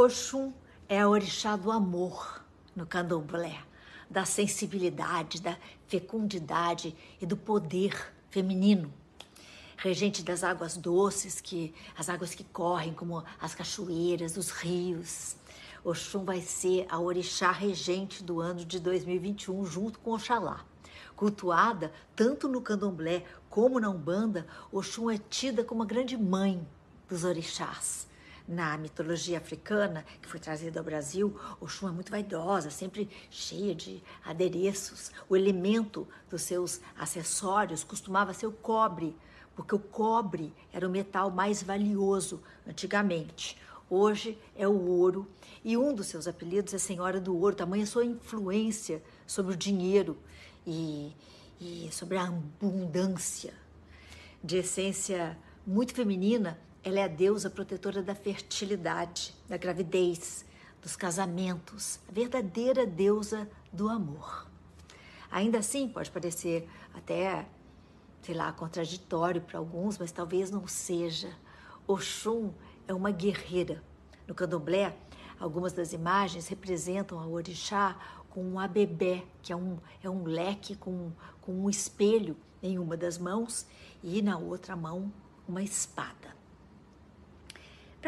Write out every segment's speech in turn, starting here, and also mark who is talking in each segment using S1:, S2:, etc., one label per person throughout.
S1: Oxum é a orixá do amor no candomblé, da sensibilidade, da fecundidade e do poder feminino. Regente das águas doces, que as águas que correm, como as cachoeiras, os rios. Oxum vai ser a orixá regente do ano de 2021, junto com Oxalá. Cultuada tanto no candomblé como na Umbanda, Oxum é tida como a grande mãe dos orixás na mitologia africana, que foi trazida ao Brasil, Oxum é muito vaidosa, sempre cheia de adereços. O elemento dos seus acessórios costumava ser o cobre, porque o cobre era o metal mais valioso antigamente. Hoje é o ouro e um dos seus apelidos é Senhora do Ouro, tamanha sua influência sobre o dinheiro e, e sobre a abundância. De essência muito feminina, ela é a deusa protetora da fertilidade, da gravidez, dos casamentos, a verdadeira deusa do amor. Ainda assim, pode parecer até, sei lá, contraditório para alguns, mas talvez não seja. Oxum é uma guerreira. No candomblé, algumas das imagens representam a orixá com um abebé, que é um, é um leque com, com um espelho em uma das mãos e na outra mão uma espada.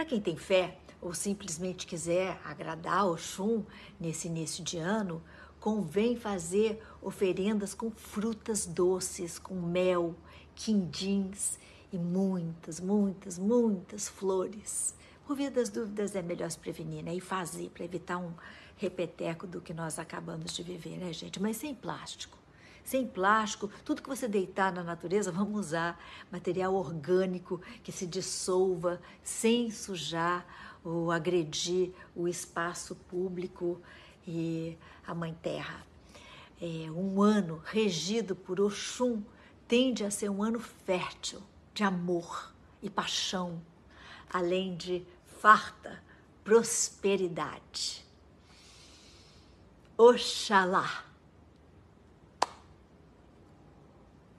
S1: Para quem tem fé ou simplesmente quiser agradar Oxum nesse início de ano, convém fazer oferendas com frutas doces, com mel, quindins e muitas, muitas, muitas flores. Por via das dúvidas é melhor se prevenir né? e fazer para evitar um repeteco do que nós acabamos de viver, né, gente? Mas sem plástico sem plástico, tudo que você deitar na natureza, vamos usar material orgânico que se dissolva sem sujar ou agredir o espaço público e a Mãe Terra. É, um ano regido por Oxum tende a ser um ano fértil de amor e paixão, além de farta prosperidade. Oxalá!